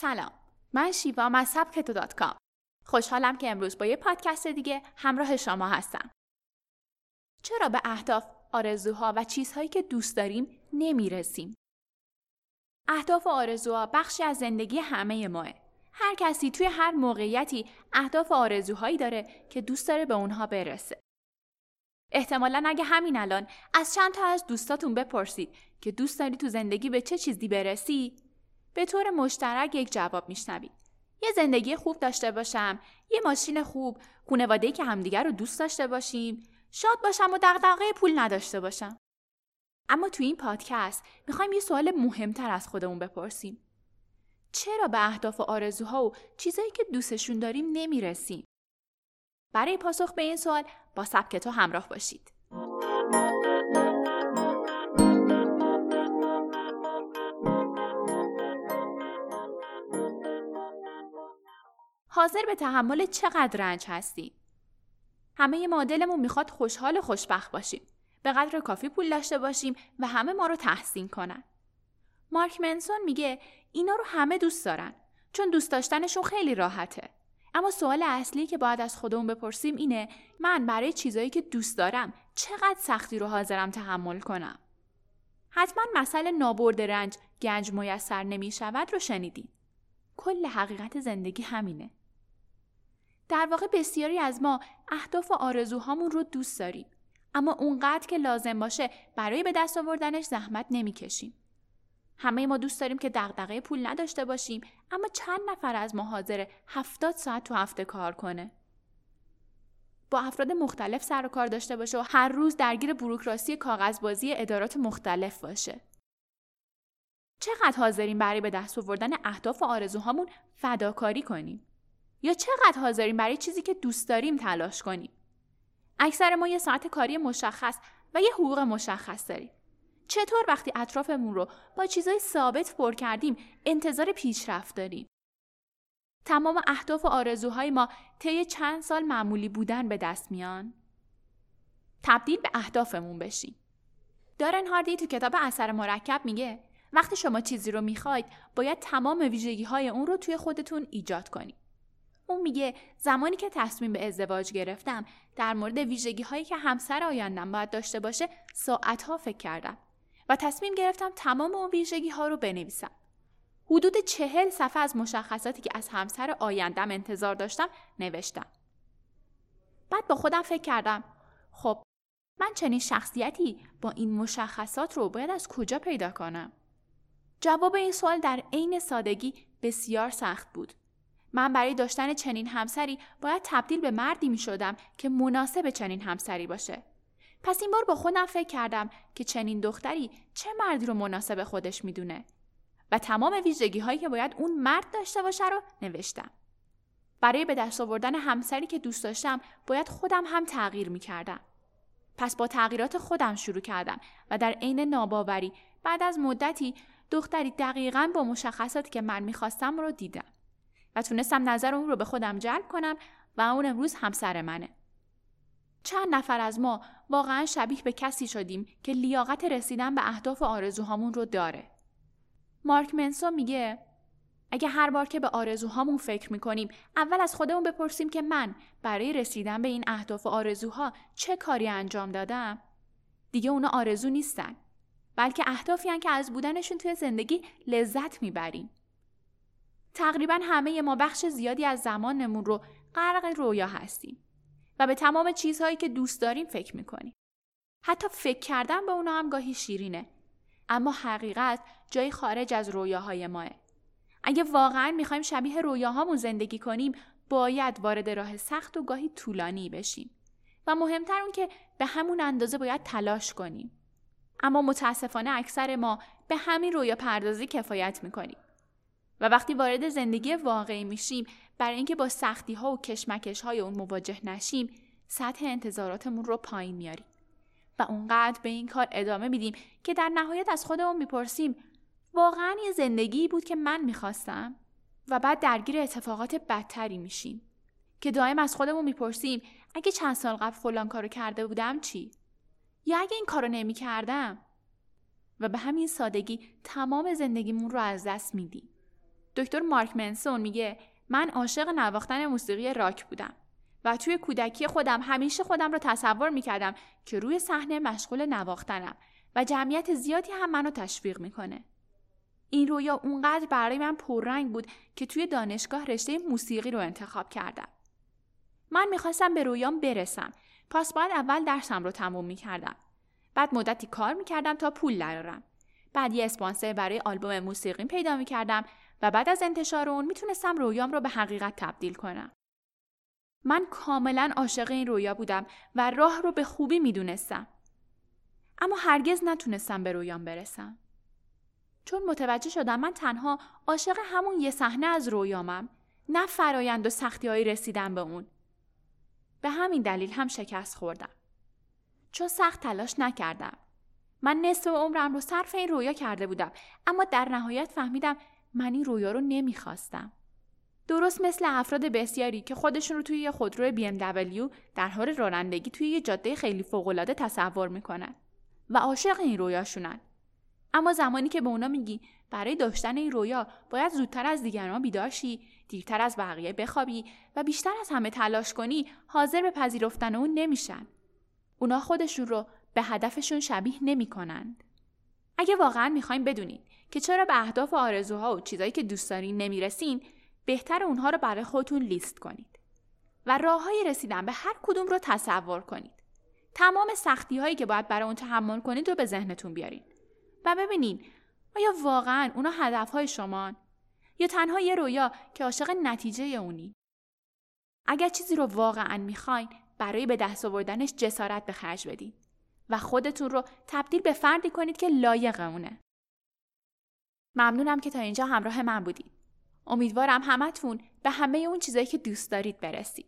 سلام. من شیوا از سبکتو دات کام. خوشحالم که امروز با یه پادکست دیگه همراه شما هستم. چرا به اهداف آرزوها و چیزهایی که دوست داریم نمی‌رسیم؟ اهداف و آرزوها بخشی از زندگی همه ماه. هر کسی توی هر موقعیتی اهداف و آرزوهایی داره که دوست داره به اونها برسه. احتمالا اگه همین الان از چند تا از دوستاتون بپرسید که دوست داری تو زندگی به چه چیزی برسی به طور مشترک یک جواب میشنوید. یه زندگی خوب داشته باشم یه ماشین خوب خونواده‌ای که همدیگر رو دوست داشته باشیم. شاد باشم و دغدغه پول نداشته باشم. اما تو این پادکست می‌خوایم یه سوال مهمتر از خودمون بپرسیم. چرا به اهداف و آرزوها و چیزایی که دوستشون داریم نمی‌رسیم؟ برای پاسخ به این سوال با سبک تو همراه باشید. حاضر به تحمل چقدر رنج هستی؟ همه ما دلمون می‌خواد خوشحال و خوشبخت باشیم. به قدر کافی پول داشته باشیم و همه ما رو تحسین کنن. مارک منسون میگه اینا رو همه دوست دارن چون دوست داشتنشون خیلی راحته. اما سوال اصلی که باید از خودمون بپرسیم اینه من برای چیزایی که دوست دارم چقدر سختی رو حاضرم تحمل کنم. حتما مسئله نابرد رنج گنج میسر نمی شود رو شنیدین. کل حقیقت زندگی همینه. در واقع بسیاری از ما اهداف و آرزوهامون رو دوست داریم. اما اونقدر که لازم باشه برای به دست آوردنش زحمت نمی‌کشیم. همه ما دوست داریم که دغدغه پول نداشته باشیم اما چند نفر از ما حاضر 70 ساعت تو هفته کار کنه؟ با افراد مختلف سر و کار داشته باشه و هر روز درگیر بروکراسی کاغذبازی ادارات مختلف باشه. چقدر حاضریم برای به دست آوردن اهداف و آرزوهامون فداکاری کنیم؟ یا چقدر حاضریم برای چیزی که دوست داریم تلاش کنیم؟ اکثر ما یه ساعت کاری مشخص و یه حقوق مشخص داریم. چطور وقتی اطرافمون رو با چیزای ثابت پر کردیم انتظار پیشرفت داریم؟ تمام اهداف و آرزوهای ما طی چند سال معمولی بودن به دست میان؟ تبدیل به اهدافمون بشیم. دارن هاردی تو کتاب اثر مرکب میگه وقتی شما چیزی رو می‌خواید باید تمام ویژگی های اون رو توی خودتون ایجاد کنید اون میگه زمانی که تصمیم به ازدواج گرفتم در مورد ویژگی هایی که همسر آیندم باید داشته باشه ساعت ها فکر کردم و تصمیم گرفتم تمام اون ویژگی ها رو بنویسم. حدود چهل صفحه از مشخصاتی که از همسر آیندم انتظار داشتم نوشتم. بعد با خودم فکر کردم خب من چنین شخصیتی با این مشخصات رو باید از کجا پیدا کنم؟ جواب این سوال در عین سادگی بسیار سخت بود. من برای داشتن چنین همسری باید تبدیل به مردی می شدم که مناسب چنین همسری باشه. پس این بار با خودم فکر کردم که چنین دختری چه مردی رو مناسب خودش می‌دونه و تمام ویژگی هایی که باید اون مرد داشته باشه رو نوشتم. برای به دست آوردن همسری که دوست داشتم باید خودم هم تغییر می کردم. پس با تغییرات خودم شروع کردم و در عین ناباوری بعد از مدتی دختری دقیقا با مشخصاتی که من می‌خواستم رو دیدم و تونستم نظر اون رو به خودم جلب کنم و اون امروز همسر منه. چند نفر از ما واقعا شبیه به کسی شدیم که لیاقت رسیدن به اهداف آرزوهامون رو داره. مارک منسو میگه اگه هر بار که به آرزوهامون فکر می‌کنیم اول از خودمون بپرسیم که من برای رسیدن به این اهداف و آرزوها چه کاری انجام دادم دیگه اونا آرزو نیستن بلکه اهدافی که از بودنشون توی زندگی لذت می‌بریم تقریبا همه ما بخش زیادی از زمانمون رو غرق رویا هستیم و به تمام چیزهایی که دوست داریم فکر می‌کنیم. حتی فکر کردن به اونا هم گاهی شیرینه. اما حقیقت جای خارج از رویاهای ماه. اگه واقعا می‌خوایم شبیه رویاهامون زندگی کنیم باید وارد راه سخت و گاهی طولانی بشیم. و مهمتر اون که به همون اندازه باید تلاش کنیم. اما متاسفانه اکثر ما به همین رویا پردازی کفایت می‌کنیم. و وقتی وارد زندگی واقعی میشیم برای اینکه با سختی ها و کشمکش های اون مواجه نشیم سطح انتظاراتمون رو پایین میاریم. و اونقدر به این کار ادامه میدیم که در نهایت از خودمون می‌پرسیم واقعا یه زندگی بود که من می‌خواستم؟ و بعد درگیر اتفاقات بدتری میشیم. که دائم از خودمون می‌پرسیم اگه چند سال قبل فلان کارو کرده بودم چی؟ یا اگه این کارو نمی‌کردم؟ و به همین سادگی تمام زندگیمون رو از دست میدیم. دکتر مارک منسون میگه من عاشق نواختن موسیقی راک بودم و توی کودکی خودم همیشه خودم رو تصور می‌کردم که روی صحنه مشغول نواختنم و جمعیت زیادی هم منو تشویق می‌کنه. این رویا اونقدر برای من پررنگ بود که توی دانشگاه رشته موسیقی رو انتخاب کردم. من می‌خواستم به رویام برسم. پس باید اول درسم رو تموم می‌کردم. بعد مدتی کار می‌کردم تا پول درارم. بعد یه اسپانسر برای آلبوم موسیقی پیدا می‌کردم و بعد از انتشار اون می‌تونستم رویام رو به حقیقت تبدیل کنم. من کاملا عاشق این رویا بودم و راه رو به خوبی می‌دونستم. اما هرگز نتونستم به رویام برسم. چون متوجه شدم من تنها عاشق همون یه صحنه از رویامم نه فرایند و سختی های رسیدن به اون. به همین دلیل هم شکست خوردم. چون سخت تلاش نکردم. من نصف عمرم رو صرف این رویا کرده بودم اما در نهایت فهمیدم من این رویا رو نمی‌خواستم. درست مثل افراد بسیاری که خودشون رو توی یه خودرو BMW در حال رانندگی توی یه جاده خیلی فوقالعاده تصور می‌کنن و عاشق این رویاشونن. اما زمانی که به اونا میگی برای داشتن این رویا باید زودتر از دیگران بیدار شی، دیرتر از بقیه بخوابی و بیشتر از همه تلاش کنی، حاضر به پذیرفتن اون نمیشن. اونا خودشون رو به هدفشون شبیه نمی‌کنند. اگه واقعا می‌خوایم بدونید که چرا به اهداف و آرزوها و چیزایی که دوست دارین نمی‌رسین، بهتر اونها رو برای خودتون لیست کنید و راه های رسیدن به هر کدوم رو تصور کنید. تمام سختی هایی که باید برای اون تحمل کنید رو به ذهنتون بیارین و ببینین آیا واقعا اونا هدف های شمان یا تنها یه رویا که عاشق نتیجه اونی اگر چیزی رو واقعا می‌خواین برای به دست آوردنش جسارت به خرج بدین و خودتون رو تبدیل به فردی کنید که لایق اونه. ممنونم که تا اینجا همراه من بودید. امیدوارم همتون به همه اون چیزایی که دوست دارید برسید.